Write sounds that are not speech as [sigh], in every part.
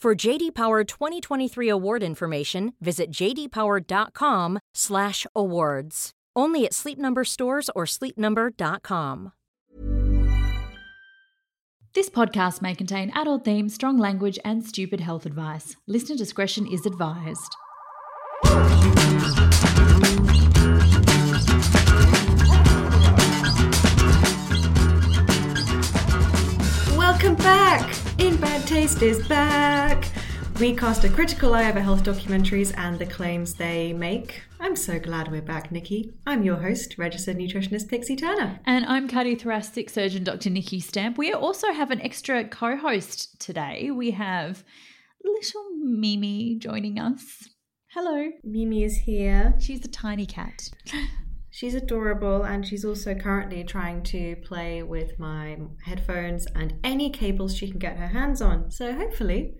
For JD Power 2023 award information, visit jdpower.com/awards. Only at Sleep Number stores or sleepnumber.com. This podcast may contain adult themes, strong language, and stupid health advice. Listener discretion is advised. Welcome back! In Bad Taste is back! We cast a critical eye over health documentaries and the claims they make. I'm so glad we're back, Nikki. I'm your host, registered nutritionist Pixie Turner. And I'm cardiothoracic surgeon Dr. Nikki Stamp. We also have an extra co host today. We have little Mimi joining us. Hello. Mimi is here. She's a tiny cat. [laughs] She's adorable and she's also currently trying to play with my headphones and any cables she can get her hands on. So hopefully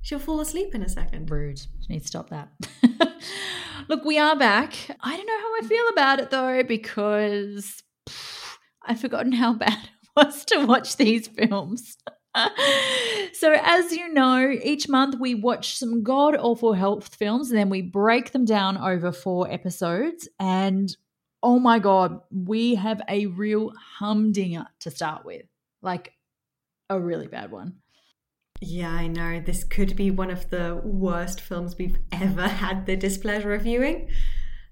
she'll fall asleep in a second. Rude. She needs to stop that. [laughs] Look, we are back. I don't know how I feel about it though, because pff, [sighs] I've forgotten how [laughs] bad it was to watch these films. [laughs] so, as you know, each month we watch some god awful health films and then we break them down over four episodes. And oh my God, we have a real humdinger to start with. Like a really bad one. Yeah, I know. This could be one of the worst films we've ever had the displeasure of viewing.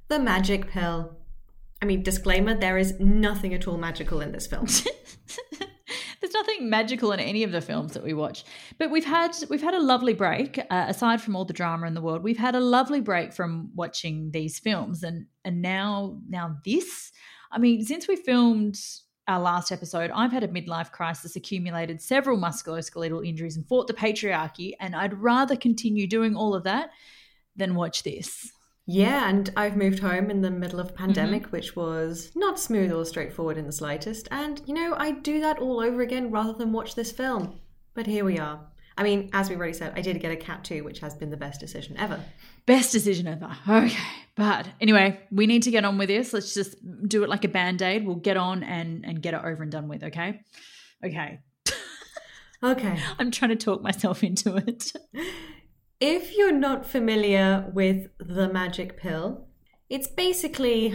The Magic Pill. I mean, disclaimer there is nothing at all magical in this film. [laughs] There's nothing magical in any of the films that we watch, but we've had we've had a lovely break. Uh, aside from all the drama in the world, we've had a lovely break from watching these films, and and now now this. I mean, since we filmed our last episode, I've had a midlife crisis, accumulated several musculoskeletal injuries, and fought the patriarchy. And I'd rather continue doing all of that than watch this. Yeah, and I've moved home in the middle of a pandemic, mm-hmm. which was not smooth or straightforward in the slightest. And, you know, I'd do that all over again rather than watch this film. But here we are. I mean, as we've already said, I did get a cat too, which has been the best decision ever. Best decision ever. Okay. But anyway, we need to get on with this. Let's just do it like a band aid. We'll get on and, and get it over and done with, okay? Okay. [laughs] okay. I'm trying to talk myself into it. [laughs] If you're not familiar with the magic pill, it's basically,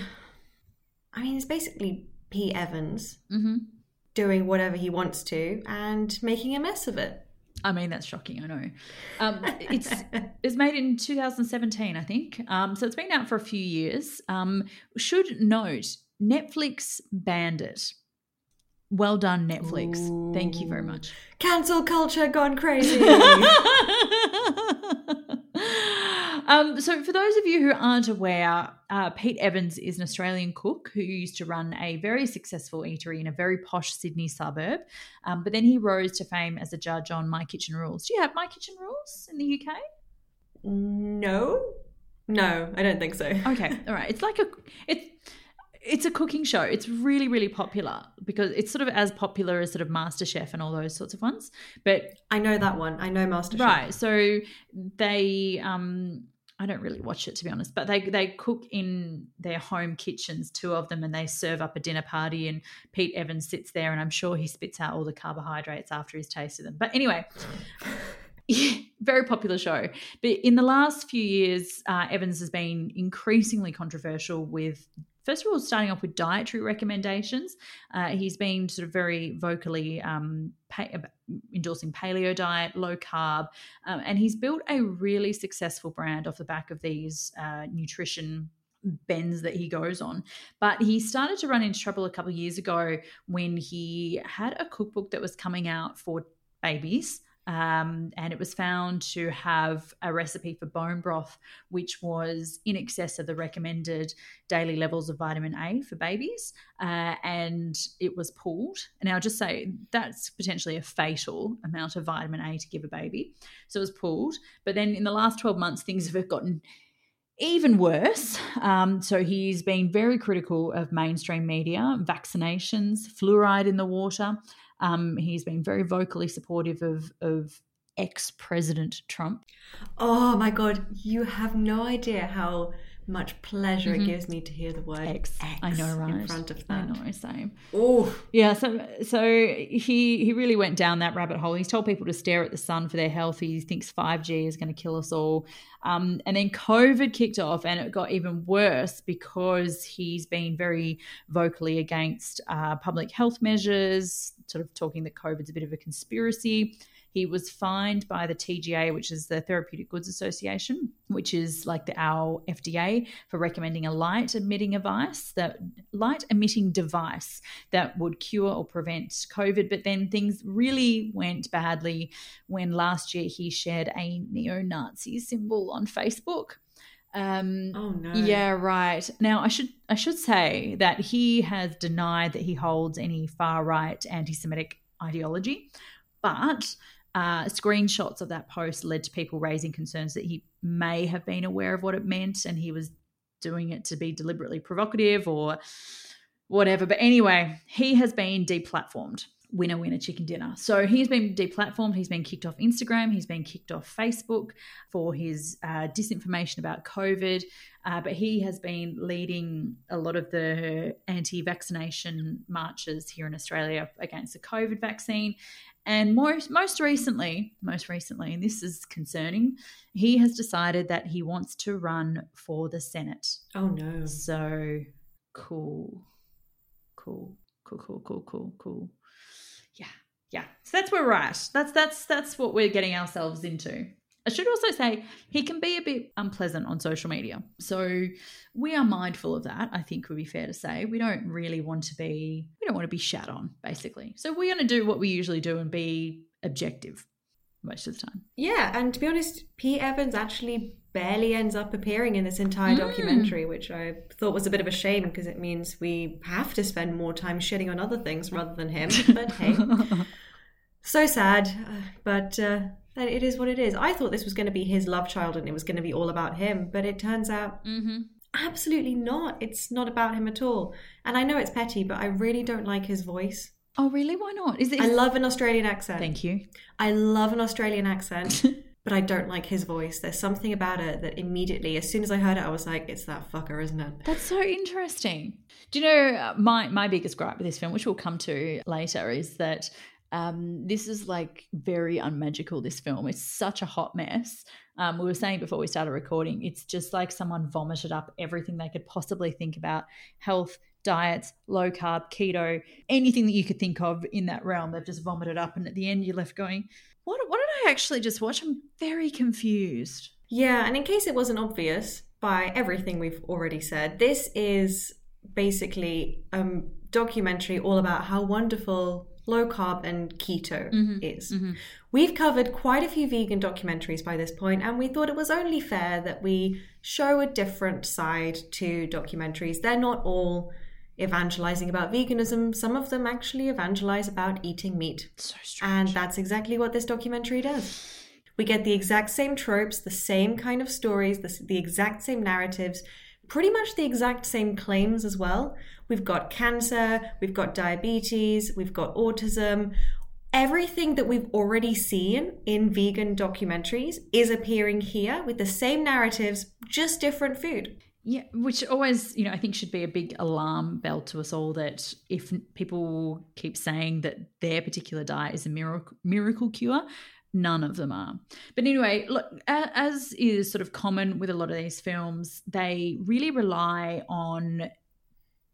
I mean, it's basically Pete Evans mm-hmm. doing whatever he wants to and making a mess of it. I mean, that's shocking. I know. Um, it's [laughs] it's made in 2017, I think. Um, so it's been out for a few years. Um, should note Netflix banned it. Well done, Netflix. Ooh. Thank you very much. Cancel culture gone crazy. [laughs] um, so, for those of you who aren't aware, uh, Pete Evans is an Australian cook who used to run a very successful eatery in a very posh Sydney suburb. Um, but then he rose to fame as a judge on My Kitchen Rules. Do you have My Kitchen Rules in the UK? No. No, I don't think so. Okay, all right. It's like a it's it's a cooking show. It's really, really popular because it's sort of as popular as sort of MasterChef and all those sorts of ones. But I know that one. I know MasterChef. Right. So they um I don't really watch it to be honest, but they they cook in their home kitchens, two of them, and they serve up a dinner party. And Pete Evans sits there, and I'm sure he spits out all the carbohydrates after he's tasted them. But anyway, [laughs] very popular show. But in the last few years, uh, Evans has been increasingly controversial with first of all, starting off with dietary recommendations. Uh, he's been sort of very vocally um, pa- endorsing paleo diet, low carb, um, and he's built a really successful brand off the back of these uh, nutrition bends that he goes on. But he started to run into trouble a couple of years ago when he had a cookbook that was coming out for babies. Um, and it was found to have a recipe for bone broth, which was in excess of the recommended daily levels of vitamin A for babies. Uh, and it was pulled. And I'll just say that's potentially a fatal amount of vitamin A to give a baby. So it was pulled. But then in the last 12 months, things have gotten even worse. Um, so he's been very critical of mainstream media, vaccinations, fluoride in the water. Um, he's been very vocally supportive of, of ex President Trump. Oh my God, you have no idea how much pleasure mm-hmm. it gives me to hear the word X. X I know, right? In front of that. I know, same. Oh, yeah. So, so he he really went down that rabbit hole. He's told people to stare at the sun for their health. He thinks five G is going to kill us all. Um, and then COVID kicked off, and it got even worse because he's been very vocally against uh, public health measures, sort of talking that COVID's a bit of a conspiracy. He was fined by the TGA, which is the Therapeutic Goods Association, which is like the our FDA for recommending a light emitting device that light emitting device that would cure or prevent COVID. But then things really went badly when last year he shared a neo-Nazi symbol on Facebook. Um, oh no! Yeah, right. Now I should I should say that he has denied that he holds any far right anti-Semitic ideology, but uh, screenshots of that post led to people raising concerns that he may have been aware of what it meant and he was doing it to be deliberately provocative or whatever. But anyway, he has been deplatformed. Winner, winner, chicken dinner. So he's been deplatformed. He's been kicked off Instagram. He's been kicked off Facebook for his uh, disinformation about COVID. Uh, but he has been leading a lot of the anti vaccination marches here in Australia against the COVID vaccine. And most most recently, most recently, and this is concerning, he has decided that he wants to run for the Senate. Oh no. So cool. Cool. Cool, cool, cool, cool, cool. Yeah. Yeah. So that's where we're at. That's that's that's what we're getting ourselves into. I should also say he can be a bit unpleasant on social media. So we are mindful of that, I think would be fair to say. We don't really want to be we don't want to be shat on, basically. So we're gonna do what we usually do and be objective most of the time. Yeah, and to be honest, Pete Evans actually barely ends up appearing in this entire mm. documentary, which I thought was a bit of a shame because it means we have to spend more time shitting on other things rather than him. But hey, [laughs] so sad. Uh, but uh, that it is what it is. I thought this was going to be his love child and it was going to be all about him, but it turns out mm-hmm. absolutely not. It's not about him at all. And I know it's petty, but I really don't like his voice. Oh, really? Why not? Is it? I love an Australian accent. Thank you. I love an Australian accent. [laughs] but I don't like his voice. There's something about it that immediately, as soon as I heard it, I was like, "It's that fucker, isn't it?" That's so interesting. Do you know uh, my my biggest gripe with this film, which we'll come to later, is that um, this is like very unmagical, this film. It's such a hot mess. Um, we were saying before we started recording, it's just like someone vomited up everything they could possibly think about health, diets, low carb, keto, anything that you could think of in that realm. They've just vomited up. And at the end, you're left going, what, what did I actually just watch? I'm very confused. Yeah. And in case it wasn't obvious by everything we've already said, this is basically a documentary all about how wonderful low carb and keto mm-hmm. is. Mm-hmm. We've covered quite a few vegan documentaries by this point, and we thought it was only fair that we show a different side to documentaries. They're not all evangelizing about veganism, some of them actually evangelize about eating meat. So and that's exactly what this documentary does. We get the exact same tropes, the same kind of stories, the, the exact same narratives pretty much the exact same claims as well. We've got cancer, we've got diabetes, we've got autism. Everything that we've already seen in vegan documentaries is appearing here with the same narratives, just different food. Yeah, which always, you know, I think should be a big alarm bell to us all that if people keep saying that their particular diet is a miracle, miracle cure, None of them are. But anyway, look, as is sort of common with a lot of these films, they really rely on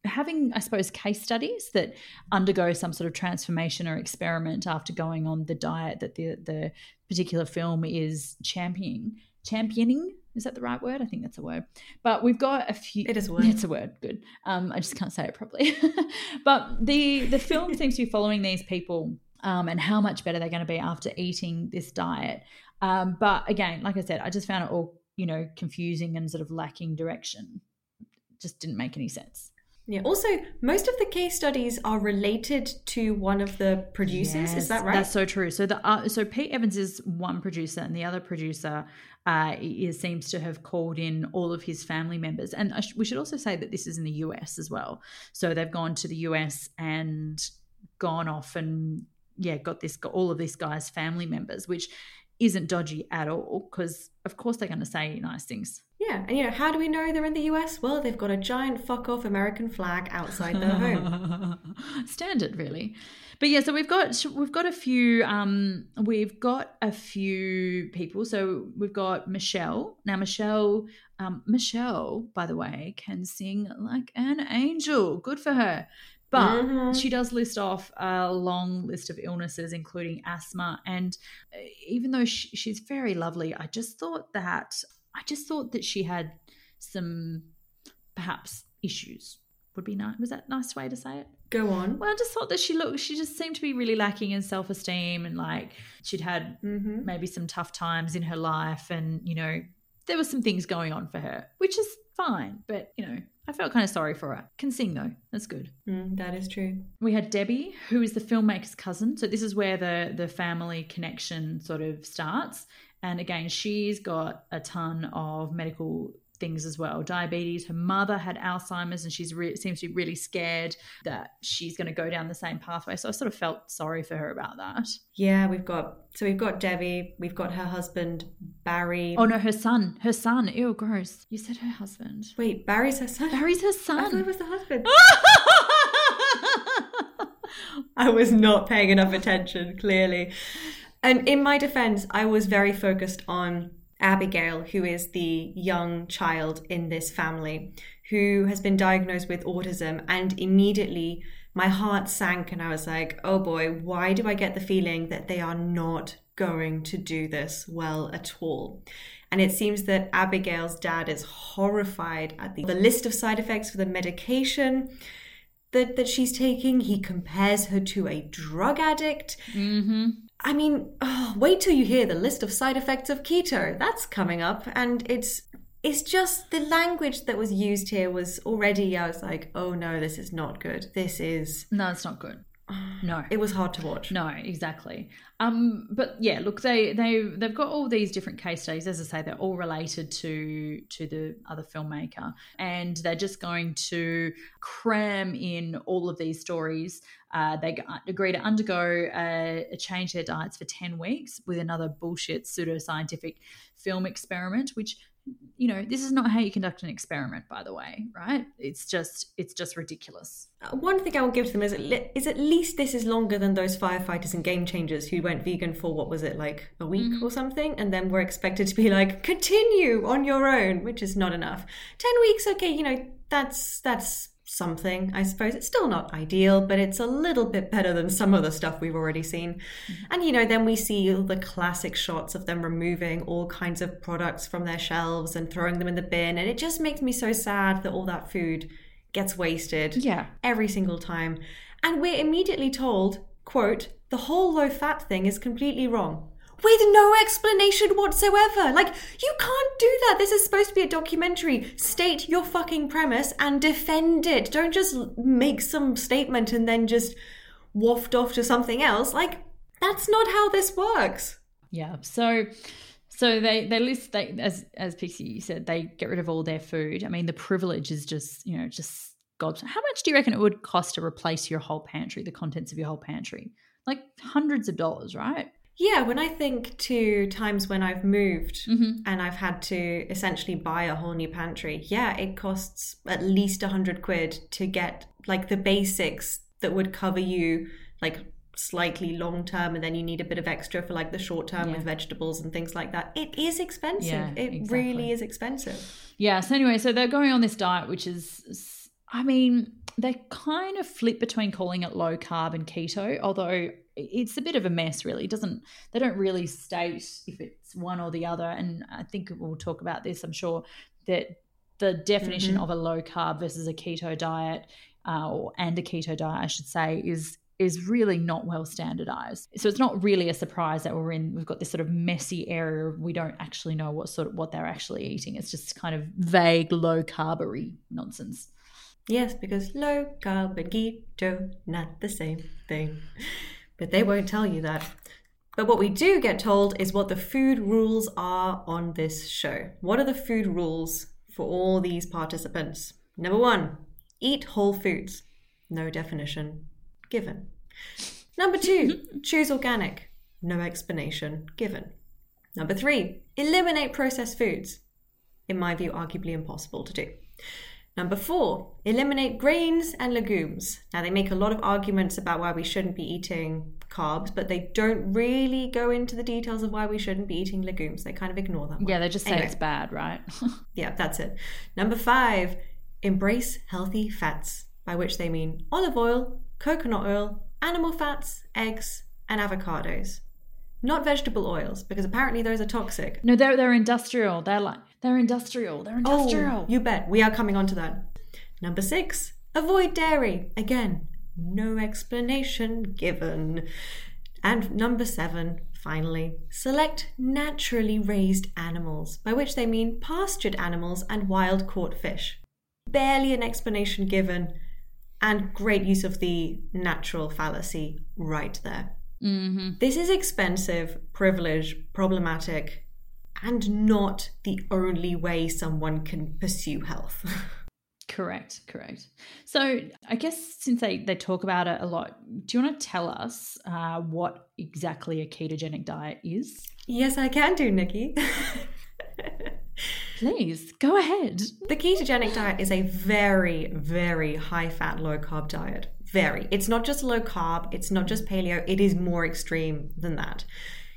having, I suppose, case studies that undergo some sort of transformation or experiment after going on the diet that the the particular film is championing. Championing is that the right word? I think that's a word. But we've got a few. It is a [laughs] word. It's a word. Good. Um, I just can't say it properly. [laughs] but the the film [laughs] seems to be following these people um, and how much better they're going to be after eating this diet. Um, but again, like I said, I just found it all you know confusing and sort of lacking direction. Just didn't make any sense. Yeah. Also, most of the case studies are related to one of the producers. Yes, is that right? That's so true. So the uh, so Pete Evans is one producer, and the other producer uh, is, seems to have called in all of his family members. And I sh- we should also say that this is in the US as well. So they've gone to the US and gone off and yeah, got this got all of this guy's family members, which isn't dodgy at all because of course they're going to say nice things. yeah. And you know, how do we know they're in the US? Well, they've got a giant fuck off American flag outside their home. [laughs] standard really but yeah so we've got we've got a few um we've got a few people so we've got michelle now michelle um michelle by the way can sing like an angel good for her but Mhm. she does list off a long list of illnesses including asthma and uh, even though she, she's very lovely i just thought that i just thought that she had some perhaps issues would be nice was that a nice way to say it Go on. well, I just thought that she looked, she just seemed to be really lacking in self esteem and like she'd had Mhm. maybe some tough times in her life. And, you know, there were some things going on for her, which is fine. But, you know, I felt kind of sorry for her. Can sing though. That's good. Mm, that is true. We had Debbie, who is the filmmaker's cousin. So this is where the the family connection sort of starts. And again, she's got a ton of medical things as well diabetes her mother had alzheimer's and she's re- seems to be really scared that she's going to go down the same pathway so i sort of felt sorry for her about that Yeah, we've got so we've got Debbie, we've got her husband Barry. oh no her son her son ew gross you said her husband Wait, Barry's her son. barry's her I thought it son was the husband. [laughs] I was not paying enough attention, clearly. And in my defense, I was very focused on Abigail, who is the young child in this family who has been diagnosed with autism. And immediately my heart sank, and I was like, oh boy, why do I get the feeling that they are not going to do this well at all? And it seems that Abigail's dad is horrified at the, the list of side effects for the medication that, that she's taking. He compares her to a drug addict. mm-hmm I mean, oh, wait till you hear the list of side effects of keto. That's coming up, and it's it's just the language that was used here was already. I was like, oh no, this is not good. This is. no it's not good no It was hard to watch. No, exactly. Um, but yeah, look, they they they've got all these different case studies. As I say, they're all related to to the other filmmaker, and they're just going to cram in all of these stories. Uh, they agree to undergo a, a change their diets for ten weeks with another bullshit pseudoscientific film experiment, which you know this is not how you conduct an experiment by the way right? It's just it's just ridiculous. Uh, One thing I will give to them is, at is at least this is longer than those firefighters and game changers who went vegan for what was it like a week or something, and then were expected to be like continue on your own, which is not enough. Ten weeks, okay, you know that's that's something. I suppose it's still not ideal, but it's a little bit better than some of the stuff we've already seen. Mm-hmm. And you know, then we see the classic shots of them removing all kinds of products from their shelves and throwing them in the bin, and it just makes me so sad that all that food gets wasted yeah every single time. And we're immediately told, quote, the whole low fat thing is completely wrong. With no explanation whatsoever. Like, you can't do that. This is supposed to be a documentary. State your fucking premise and defend it. Don't just make some statement and then just waft off to something else. Like, that's not how this works. Yeah. So so they they list they as as Pixie said, they get rid of all their food. I mean, the privilege is just, you know, just God. How much do you reckon it would cost to replace your whole pantry, the contents of your whole pantry? Like hundreds of dollars, right? Yeah, when I think to times when I've moved Mm-hmm. and I've had to essentially buy a whole new pantry, yeah, it costs at least a hundred quid to get like the basics that would cover you like slightly long term and then you need a bit of extra for like the short term with vegetables and things like that. It is expensive. Yeah, it exactly. really is expensive. Yeah. So anyway, so they're going on this diet, which is I mean, they kind of flip between calling it low carb and keto, although it's a bit of a mess really. It doesn't they don't really state if it's one or the other. And i think we'll talk about this i'm sure that the definition Mm-hmm. of a low carb versus a keto diet uh, or and a keto diet i should say is is really not well standardized. So it's not really a surprise that we're in we've got this sort of messy area. We don't actually know what sort of what they're actually eating. It's just kind of vague low carbery nonsense. Yes, because low carb and keto, not the same thing. But they won't tell you that. But what we do get told is what the food rules are on this show. What are the food rules for all these participants? Number one, eat whole foods. No definition given. Number two, [laughs] choose organic. No explanation given. Number three, eliminate processed foods. In my view, arguably impossible to do. Number four, eliminate grains and legumes. Now, they make a lot of arguments about why we shouldn't be eating carbs, but they don't really go into the details of why we shouldn't be eating legumes. They kind of ignore that. one. yeah they just say Anyway. it's bad right [laughs] Yeah, that's it. Number five, embrace healthy fats, by which they mean olive oil, coconut oil, animal fats, eggs, and avocados. Not vegetable oils, because apparently those are toxic. No, they're they're industrial. They're like they're industrial. They're industrial. Oh, you bet. We are coming on to that. Number six, avoid dairy. Again, no explanation given. And number seven, finally, select naturally raised animals, by which they mean pastured animals and wild caught fish. Barely an explanation given, and great use of the natural fallacy right there. Mm-hmm. This is expensive, privileged, problematic, and not the only way someone can pursue health. [laughs] Correct, correct. So I guess since they, they talk about it a lot, do you want to tell us uh, what exactly a ketogenic diet is? yes, I can do, Nikki. [laughs] Please go ahead. the ketogenic diet is a very, very high fat, low carb diet. Very. It's not just low carb, it's not just paleo, it is more extreme than that.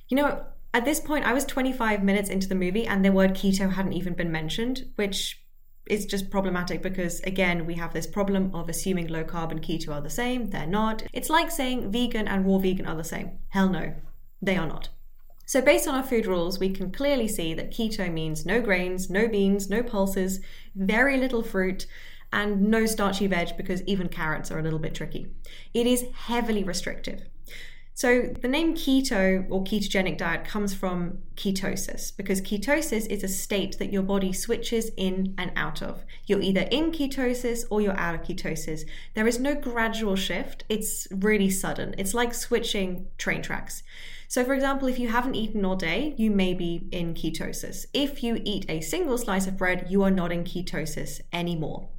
You know, at this point, I was 25 minutes into the movie and the word keto hadn't even been mentioned, which is just problematic because, again, we have this problem of assuming low carb and keto are the same. They're not. It's like saying vegan and raw vegan are the same. Hell no, they are not. So, based on our food rules, we can clearly see that keto means no grains, no beans, no pulses, very little fruit, and no starchy veg because even carrots are a little bit tricky. It is heavily restrictive. So, the name keto or ketogenic diet comes from ketosis because ketosis is a state that your body switches in and out of. You're either in ketosis or you're out of ketosis. There is no gradual shift, it's really sudden. It's like switching train tracks. So, for example, if you haven't eaten all day, you may be in ketosis. If you eat a single slice of bread, you are not in ketosis anymore.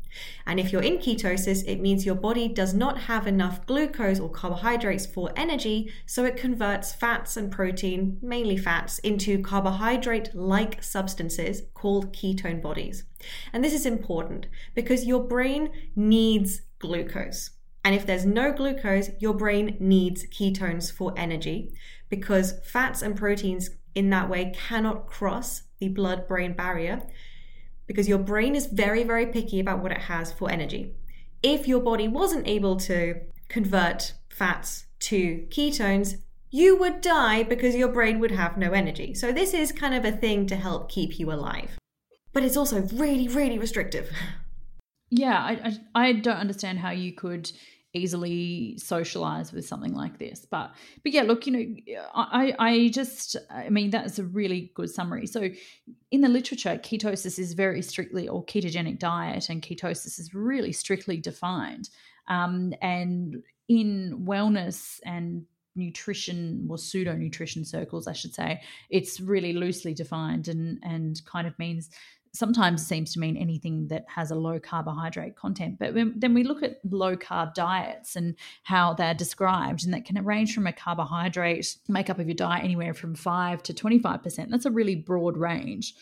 And if you're in ketosis, it means your body does not have enough glucose or carbohydrates for energy, so it converts fats and protein, mainly fats, into carbohydrate like substances called ketone bodies. And this is important because your brain needs glucose. And if there's no glucose, your brain needs ketones for energy because fats and proteins in that way cannot cross the blood brain barrier because your brain is very, very picky about what it has for energy. If your body wasn't able to convert fats to ketones, you would die because your brain would have no energy. So, this is kind of a thing to help keep you alive. But it's also really, really restrictive. Yeah, I, I, I don't understand how you could easily socialize with something like this. But but yeah look you know i i just i mean that's a really good summary. So in the literature ketosis is very strictly or ketogenic diet and ketosis is really strictly defined. Um, and in wellness and nutrition or pseudo nutrition circles i should say it's really loosely defined and and kind of means sometimes seems to mean anything that has a low carbohydrate content. But when, then we look at low carb diets and how they're described, and that can range from a carbohydrate makeup of your diet anywhere from 5 to 25%. That's a really broad range.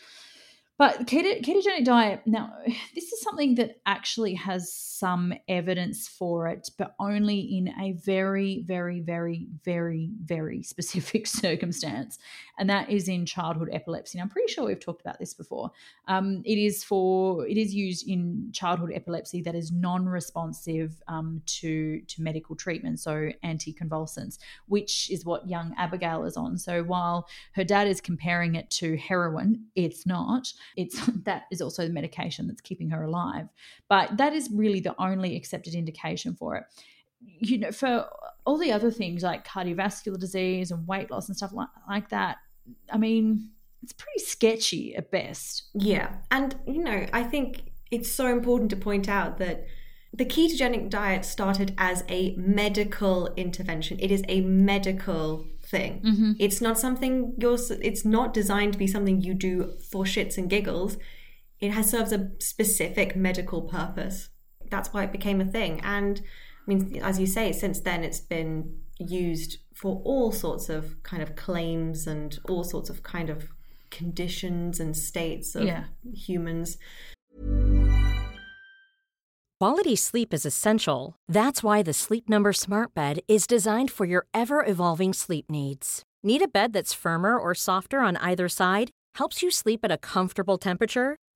But keto, ketogenic diet, now, [sighs] this is something that actually has some evidence for it, but only in a very, very, very, very, very [laughs] specific circumstance. And that is in childhood epilepsy. And I'm pretty sure we've talked about this before. Um, it is for, it is used in childhood epilepsy that is non responsive um, to, to medical treatment, so anticonvulsants, which is what young Abigail is on. So while her dad is comparing it to heroin, it's not it's [laughs] that is also the medication that's keeping her alive. But that is really the only accepted indication for it. You know, for all the other things like cardiovascular disease and weight loss and stuff like, like that, I mean, it's pretty sketchy at best. Yeah. And, you know, I think it's so important to point out that the ketogenic diet started as a medical intervention. It is a medical thing. Mm-hmm. It's not something you're. It's not designed to be something you do for shits and giggles. It has serves a specific medical purpose. That's why it became a thing. And I mean, as you say, since then it's been used for all sorts of kind of claims and all sorts of kind of conditions and states of yeah. humans. Quality sleep is essential. That's why the Sleep Number Smart Bed is designed for your ever evolving sleep needs. Need a bed that's firmer or softer on either side? Helps you sleep at a comfortable temperature?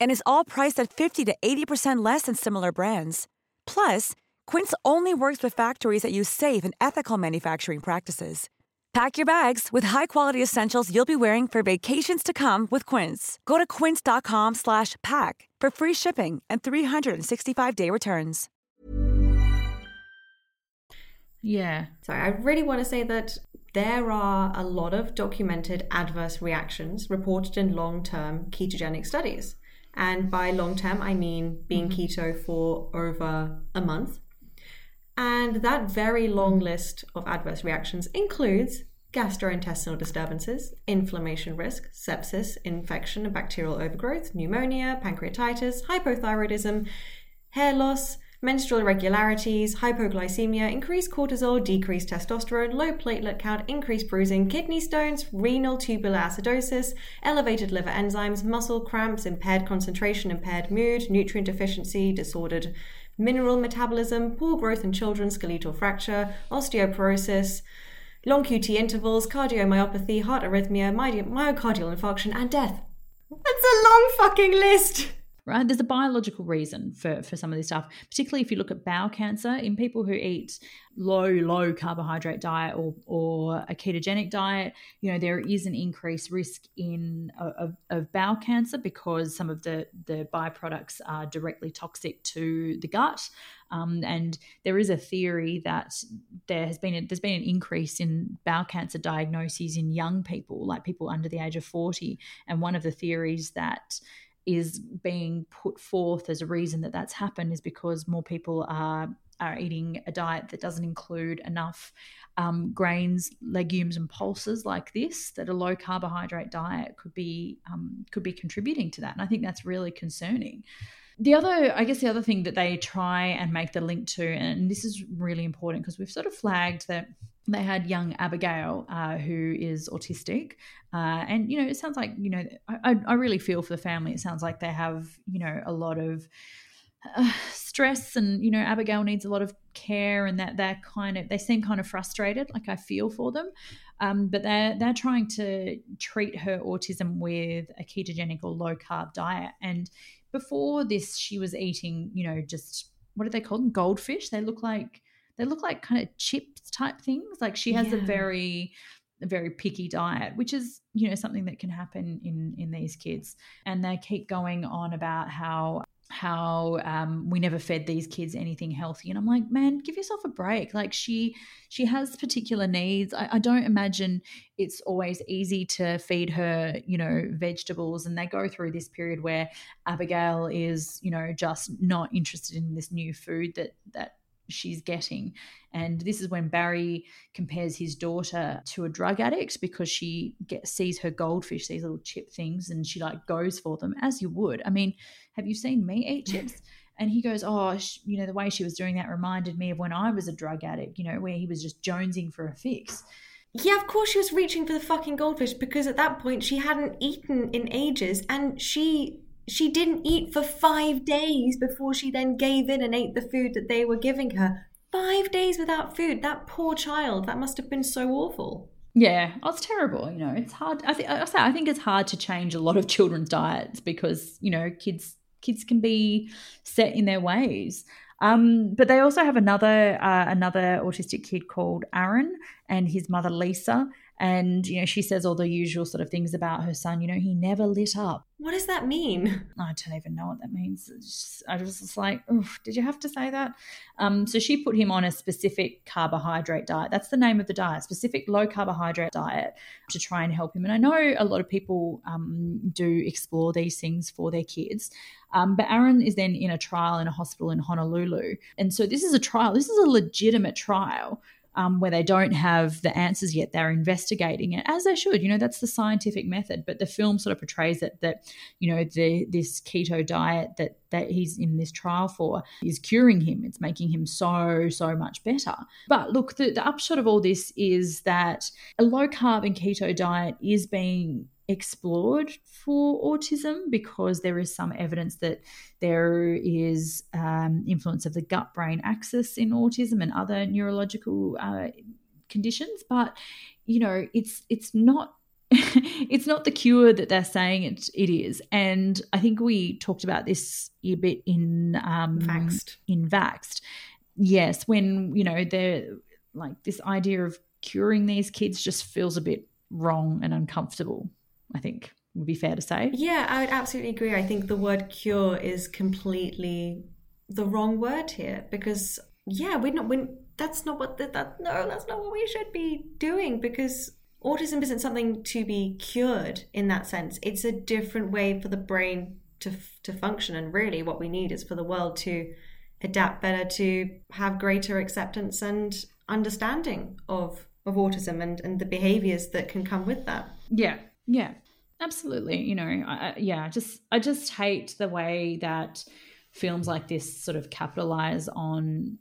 And is all priced at 50 to 80% less than similar brands. Plus, Quince only works with factories that use safe and ethical manufacturing practices. Pack your bags with high-quality essentials you'll be wearing for vacations to come with Quince. Go to quince.com/pack for free shipping and 365-day returns. Yeah. Sorry, I really want to say that there are a lot of documented adverse reactions reported in long term ketogenic studies. And by long term, I mean being mm-hmm. keto for over a month. And that very long list of adverse reactions includes gastrointestinal disturbances, inflammation risk, sepsis, infection and bacterial overgrowth, pneumonia, pancreatitis, hypothyroidism, hair loss, menstrual irregularities, hypoglycemia, increased cortisol, decreased testosterone, low platelet count, increased bruising, kidney stones, renal tubular acidosis, elevated liver enzymes, muscle cramps, impaired concentration, impaired mood, nutrient deficiency, disordered mineral metabolism, poor growth in children, skeletal fracture, osteoporosis, long QT intervals, cardiomyopathy, heart arrhythmia, myocardial infarction, and death. That's a long fucking list right? There's a biological reason for, for some of this stuff, particularly if you look at bowel cancer in people who eat low, low carbohydrate diet or, or a ketogenic diet. You know, there is an increased risk in of, of bowel cancer because some of the, the byproducts are directly toxic to the gut. Um, and there is a theory that there has been a, there's been an increase in bowel cancer diagnoses in young people, like people under the age of 40. And one of the theories that is being put forth as a reason that that's happened is because more people are are eating a diet that doesn't include enough um, grains, legumes, and pulses like this. That a low carbohydrate diet could be um, could be contributing to that, and I think that's really concerning. The other, I guess, the other thing that they try and make the link to, and this is really important because we've sort of flagged that they had young Abigail, uh, who is autistic, uh, and you know, it sounds like you know, I, I really feel for the family. It sounds like they have you know a lot of uh, stress, and you know, Abigail needs a lot of care, and that they're kind of they seem kind of frustrated. Like I feel for them, um, but they're they're trying to treat her autism with a ketogenic or low carb diet, and before this, she was eating you know just what are they called? Goldfish. They look like they look like kind of chips type things. Like she has a very a very picky diet, which is you know something that can happen in in these kids. And they keep going on about how how um, we never fed these kids anything healthy. And i'm like man give yourself a break. Like she she has particular needs. I, I don't imagine it's always easy to feed her you know vegetables. And they go through this period where abigail is you know just not interested in this new food that that she's getting. And this is when barry compares his daughter to a drug addict because she get, sees her goldfish these little chip things and she like goes for them as you would. I mean have you seen me eat chips and he goes oh sh- you know the way she was doing that reminded me of when i was a drug addict you know where he was just jonesing for a fix Yeah, of course she was reaching for the fucking goldfish because at that point she hadn't eaten in ages and she she didn't eat for 5 days before she then gave in and ate the food that they were giving her. 5 days without food. That poor child. That must have been so awful. Yeah, oh, it's terrible. You know, it's hard. I think I say I think it's hard to change a lot of children's diets because you know kids kids can be set in their ways. Um, but they also have another uh, another autistic kid called Aaron and his mother Lisa, and you know she says all the usual sort of things about her son. You know, he never lit up. What does that mean? I don't even know what that means. Just- I was just like, did you have to say that? Um, so she put him on a specific carbohydrate diet. That's the name of the diet, specific low carbohydrate diet to try and help him. And I know a lot of people um, do explore these things for their kids. Um, but Aaron is then in a trial in a hospital in Honolulu. And so this is a trial, this is a legitimate trial um, where they don't have the answers yet. They're investigating it as they should. You know, that's the scientific method. But the film sort of portrays it that, you know, the this keto diet that that he's in this trial for is curing him. It's making him so so much better. But look, the, the upshot of all this is that a low carb and keto diet is being explored for autism because there is some evidence that there is um, influence of the gut brain axis in autism and other neurological uh, conditions but you know it's it's not [laughs] it's not the cure that they're saying it, it is. And i think we talked about this a bit in um Vaxxed. in Vaxxed yes when you know they're like this idea of curing these kids just feels a bit wrong and uncomfortable i think would be fair to say Yeah, I would absolutely agree. I think the word cure is completely the wrong word here because yeah, we're not we're, that's not what the, that no, that's not what we should be doing because autism isn't something to be cured in that sense. It's a different way for the brain to to function and really what we need is for the world to adapt better to have greater acceptance and understanding of of autism and and the behaviors that can come with that. Yeah, yeah, absolutely. You know, I, yeah, just I just hate the way that films like this sort of capitalize on,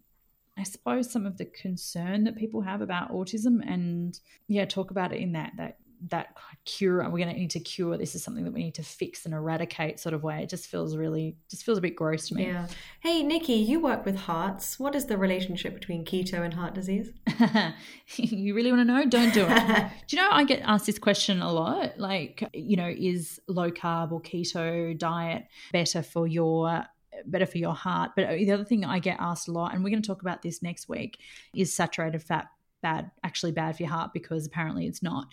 I suppose, some of the concern that people have about autism, and yeah, talk about it in that that that cure. We're going to need to cure. This is something that we need to fix and eradicate, sort of way. It just feels really, just feels a bit gross to me. Yeah. Hey, Nikki, you work with hearts. What is the relationship between keto and heart disease? [laughs] you really want to know? Don't do it. [laughs] do you know I get asked this question a lot? Like, you know, is low carb or keto diet better for your better for your heart? But the other thing I get asked a lot, and we're going to talk about this next week, is saturated fat bad actually bad for your heart because apparently it's not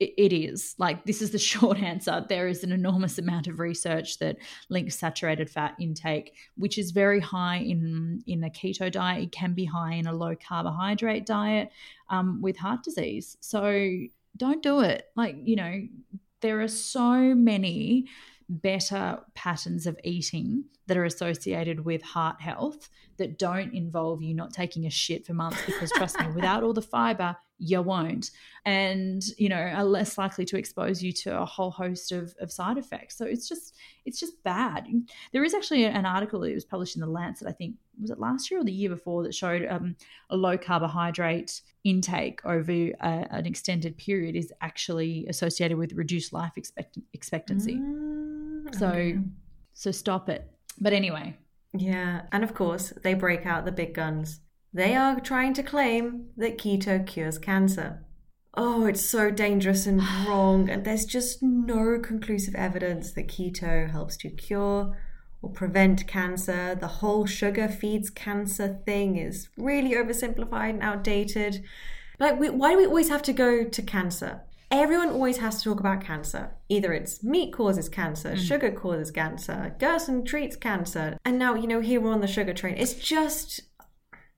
it is. Like this is the [laughs] short answer. There is an enormous amount of research that links saturated fat intake which is very high in in a keto diet. It can be high in a low carbohydrate diet um, with heart disease. So don't do it. Like you know there are so many better patterns of eating that are associated with heart health that don't involve you not taking a shit for months because trust me without all the fiber you won't. And you know are less likely to expose you to a whole host of, of side effects. So it's just it's just bad. There is actually an article that was published in the lancet i think was it last year or the year before that showed um, a low carbohydrate intake over a, an extended period is actually associated with reduced life expect- expectancy. Mm, so okay. so stop it. But anyway. Yeah, and of course, they break out the big guns. They are trying to claim that keto cures cancer. Oh, it's so dangerous and [sighs] wrong, and there's just no conclusive evidence that keto helps to cure or prevent cancer. The whole sugar feeds cancer thing is really oversimplified and outdated. Like, we, why do we always have to go to cancer? Everyone always has to talk about cancer. Either it's meat causes cancer, mm. sugar causes cancer, Gerson treats cancer, and now, you know, here we're on the sugar train. It's just,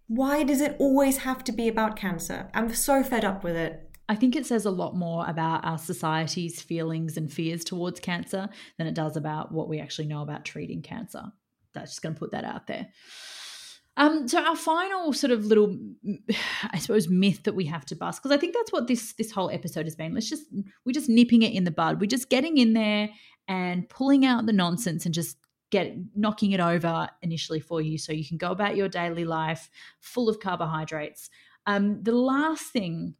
why does it always have to be about cancer? I'm so fed up with it. I think it says a lot more about our society's feelings and fears towards cancer than it does about what we actually know about treating cancer. That's just going to put that out there. Um, so our final sort of little, I suppose, myth that we have to bust because I think that's what this this whole episode has been. Let's just we're just nipping it in the bud. We're just getting in there and pulling out the nonsense and just get knocking it over initially for you so you can go about your daily life full of carbohydrates. Um, the last thing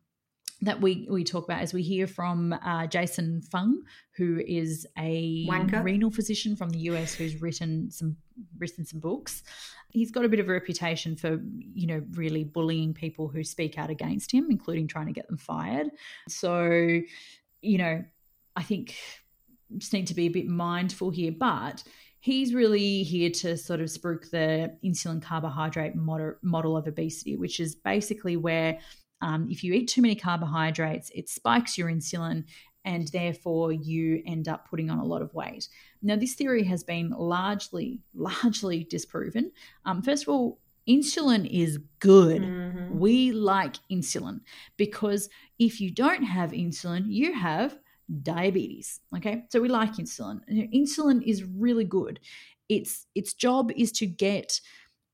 that we we talk about as we hear from uh, Jason Fung, who is a Wanker. renal physician from the US who's written some written some books. He's got a bit of a reputation for you know really bullying people who speak out against him, including trying to get them fired. So, you know, I think just need to be a bit mindful here, but. He's really here to sort of spruik the insulin carbohydrate model, model of obesity, which is basically where um, if you eat too many carbohydrates, it spikes your insulin and therefore you end up putting on a lot of weight. Now, this theory has been largely, largely disproven. Um, first of all, insulin is good. We like insulin because if you don't have insulin, you have diabetes. Okay, so we like insulin. Insulin is really good. Its its job is to get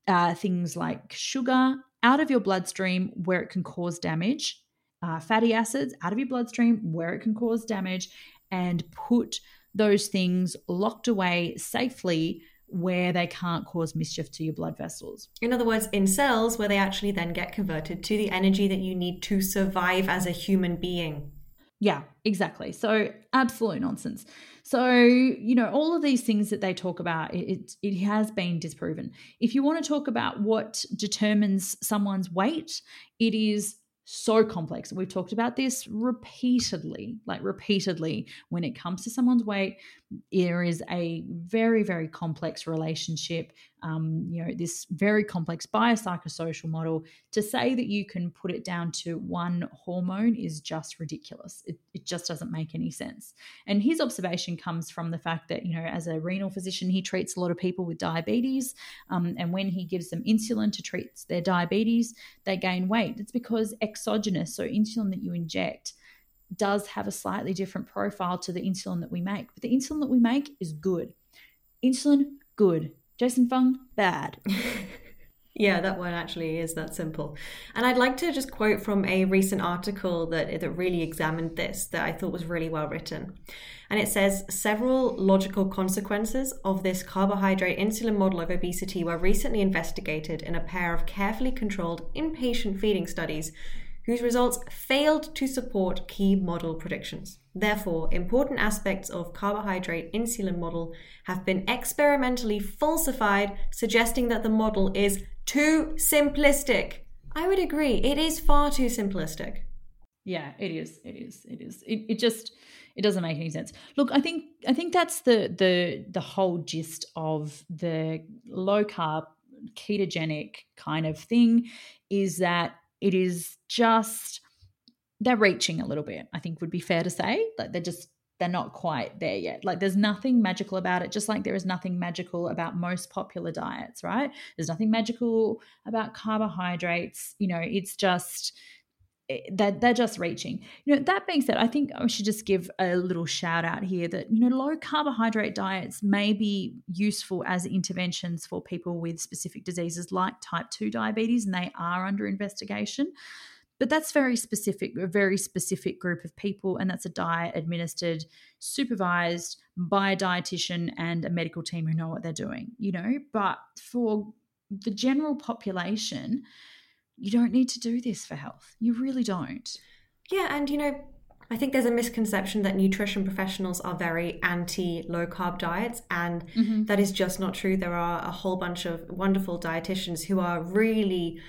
uh, things like sugar out of your bloodstream where it can cause damage, uh, fatty acids out of your bloodstream where it can cause damage, and put those things locked away safely where they can't cause mischief to your blood vessels. In other words, in cells where they actually then get converted to the energy that you need to survive as a human being. Yeah, exactly. So absolute nonsense. So you know all of these things that they talk about, it it, has been disproven. If you want to talk about what determines someone's weight, it is so complex. We've talked about this repeatedly, like repeatedly. When it comes to someone's weight, there is a very, very complex relationship. Um, you know, this very complex biopsychosocial model. To say that you can put it down to one hormone is just ridiculous. It, it just doesn't make any sense. And his observation comes from the fact that, you know, as a renal physician, he treats a lot of people with diabetes. Um, and when he gives them insulin to treat their diabetes, they gain weight. It's because exogenous, so insulin that you inject, does have a slightly different profile to the insulin that we make. But the insulin that we make is good. Insulin, good. Jason Fung, bad. [laughs] Yeah, that one actually is that simple. And I'd like to just quote from a recent article that, that really examined this that I thought was really well written. And it says several logical consequences of this carbohydrate insulin model of obesity were recently investigated in a pair of carefully controlled inpatient feeding studies whose results failed to support key model predictions. Therefore, important aspects of carbohydrate insulin model have been experimentally falsified, suggesting that the model is too simplistic. I would agree, it is far too simplistic. Yeah, it is. It is. It is. It, it just it doesn't make any sense. Look, I think I think that's the the the whole gist of the low carb ketogenic kind of thing is that it is just they're reaching a little bit. I think would be fair to say like they're just they're not quite there yet. Like there's nothing magical about it, just like there is nothing magical about most popular diets, right? There's nothing magical about carbohydrates. You know, it's just Eh, they're, they're just reaching. You know, that being said, I think I should just give a little shout out here that, you know, low carbohydrate diets may be useful as interventions for people with specific diseases like type 2 diabetes, and they are under investigation. But that's very specific, a very specific group of people, and that's a diet administered, supervised by a dietitian and a medical team who know what they're doing, you know. But for the general population, you don't need to do this for health. You really don't. Yeah, and you know, I think there's a misconception that nutrition professionals are very anti low carb diets, and mm-hmm. that is just not true. There are a whole bunch of wonderful dietitians who are really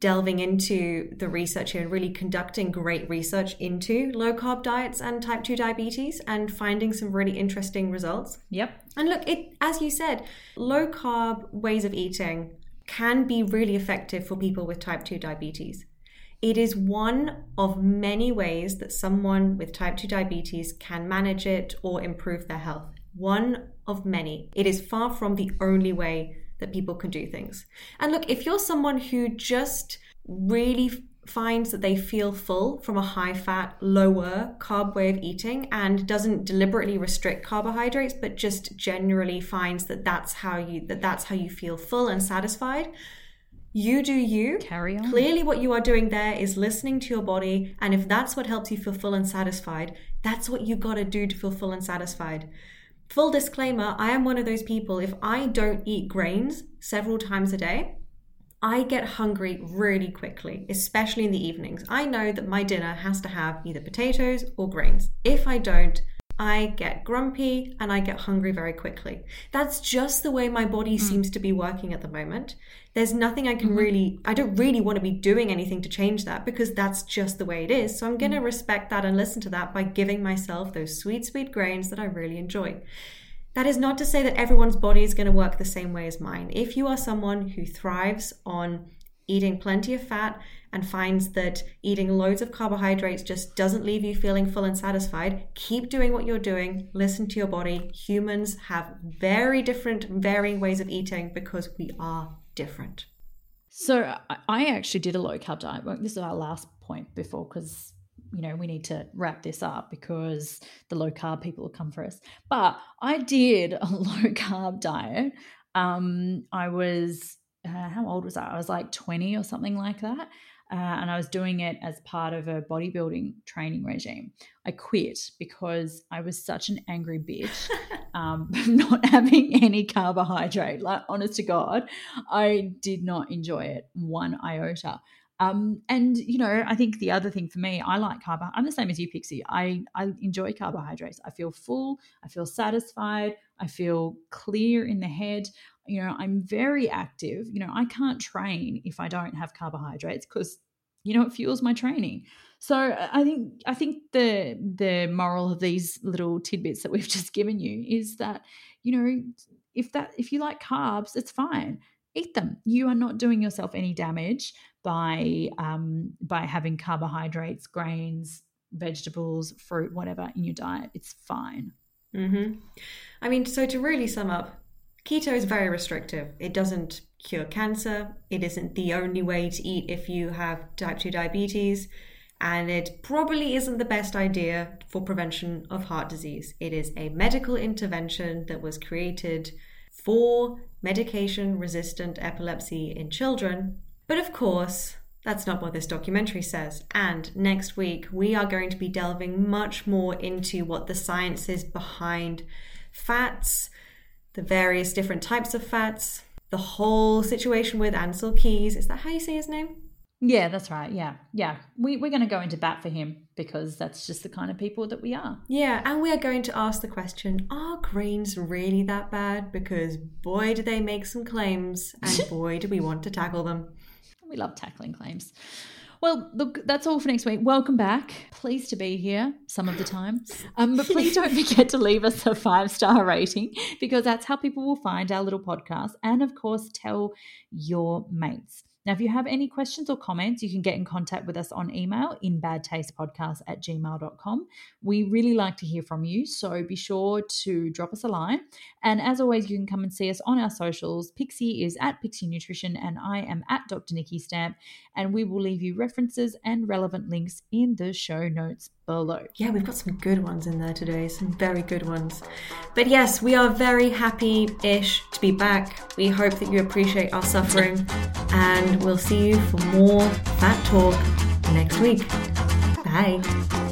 delving into the research here and really conducting great research into low carb diets and type 2 diabetes and finding some really interesting results. Yep. And look, it as you said, low carb ways of eating can be really effective for people with type 2 diabetes. It is one of many ways that someone with type 2 diabetes can manage it or improve their health. One of many. It is far from the only way that people can do things. And look, if you're someone who just really finds that they feel full from a high fat, lower carb way of eating and doesn't deliberately restrict carbohydrates but just generally finds that that's how you that that's how you feel full and satisfied, you do you. Carry on. Clearly, what you are doing there is listening to your body. And if that's what helps you feel full and satisfied, that's what you got to do to feel full and satisfied. Full disclaimer I am one of those people, if I don't eat grains several times a day, I get hungry really quickly, especially in the evenings. I know that my dinner has to have either potatoes or grains. If I don't, I get grumpy and I get hungry very quickly. That's just the way my body mm. seems to be working at the moment. There's nothing I can mm-hmm. really, I don't really want to be doing anything to change that because that's just the way it is. So I'm going to mm. respect that and listen to that by giving myself those sweet, sweet grains that I really enjoy. That is not to say that everyone's body is going to work the same way as mine. If you are someone who thrives on eating plenty of fat and finds that eating loads of carbohydrates just doesn't leave you feeling full and satisfied, keep doing what you're doing. Listen to your body. Humans have very different, varying ways of eating because we are different. So I actually did a low carb diet. This is our last point before because you know we need to wrap this up because the low carb people will come for us. But I did a [laughs] low carb diet. Um, I was uh, how old was I? I was like 20 or something like that. Uh, and I was doing it as part of a bodybuilding training regime. I quit because I was such an angry bitch, [laughs] um, [laughs] not having any carbohydrate. Like, honest to God, I did not enjoy it one iota. Um, and you know, I think the other thing for me, I like carb. I'm the same as you, Pixie. I I enjoy carbohydrates. I feel full. I feel satisfied. I feel clear in the head you know i'm very active you know i can't train if i don't have carbohydrates because you know it fuels my training so i think i think the the moral of these little tidbits that we've [laughs] just given you is that you know if that if you like carbs it's fine eat them you are not doing yourself any damage by um by having carbohydrates grains vegetables fruit whatever in your diet it's fine mm-hmm. i mean so to really sum up Keto is very restrictive. It doesn't cure cancer. It isn't the only way to eat if you have type 2 diabetes. And it probably isn't the best idea for prevention of heart disease. It is a medical intervention that was created for medication resistant epilepsy in children. But of course, that's not what this documentary says. And next week, we are going to be delving much more into what the science is behind fats the various different types of fats, the whole situation with Ancel Keys. Is that how you say his name? Yeah, that's right. Yeah. Yeah. We, we're going to go into bat for him because that's just the kind of people that we are. Yeah. And we are going to ask the question are grains really that bad? Because boy, do they make some claims and [laughs] boy, do we want to tackle them. We love tackling claims. Well, look, that's all for next week. Welcome back. Pleased to be here some of the time. [laughs] Um, but please don't forget to leave us a five star rating because that's how people will find our little podcast. And of course, tell your mates. Now, if you have any questions or comments, you can get in contact with us on email in badtastepodcast at gmail.com. We really like to hear from you, so be sure to drop us a line. And as always, you can come and see us on our socials. Pixie is at Pixie Nutrition, and I am at Dr. Nikki Stamp. And we will leave you references and relevant links in the show notes below. Yeah, we've got some good ones in there today, some very good ones. But yes, we are very happy ish to be back. We hope that you appreciate our suffering, and we'll see you for more Fat Talk next week. Bye.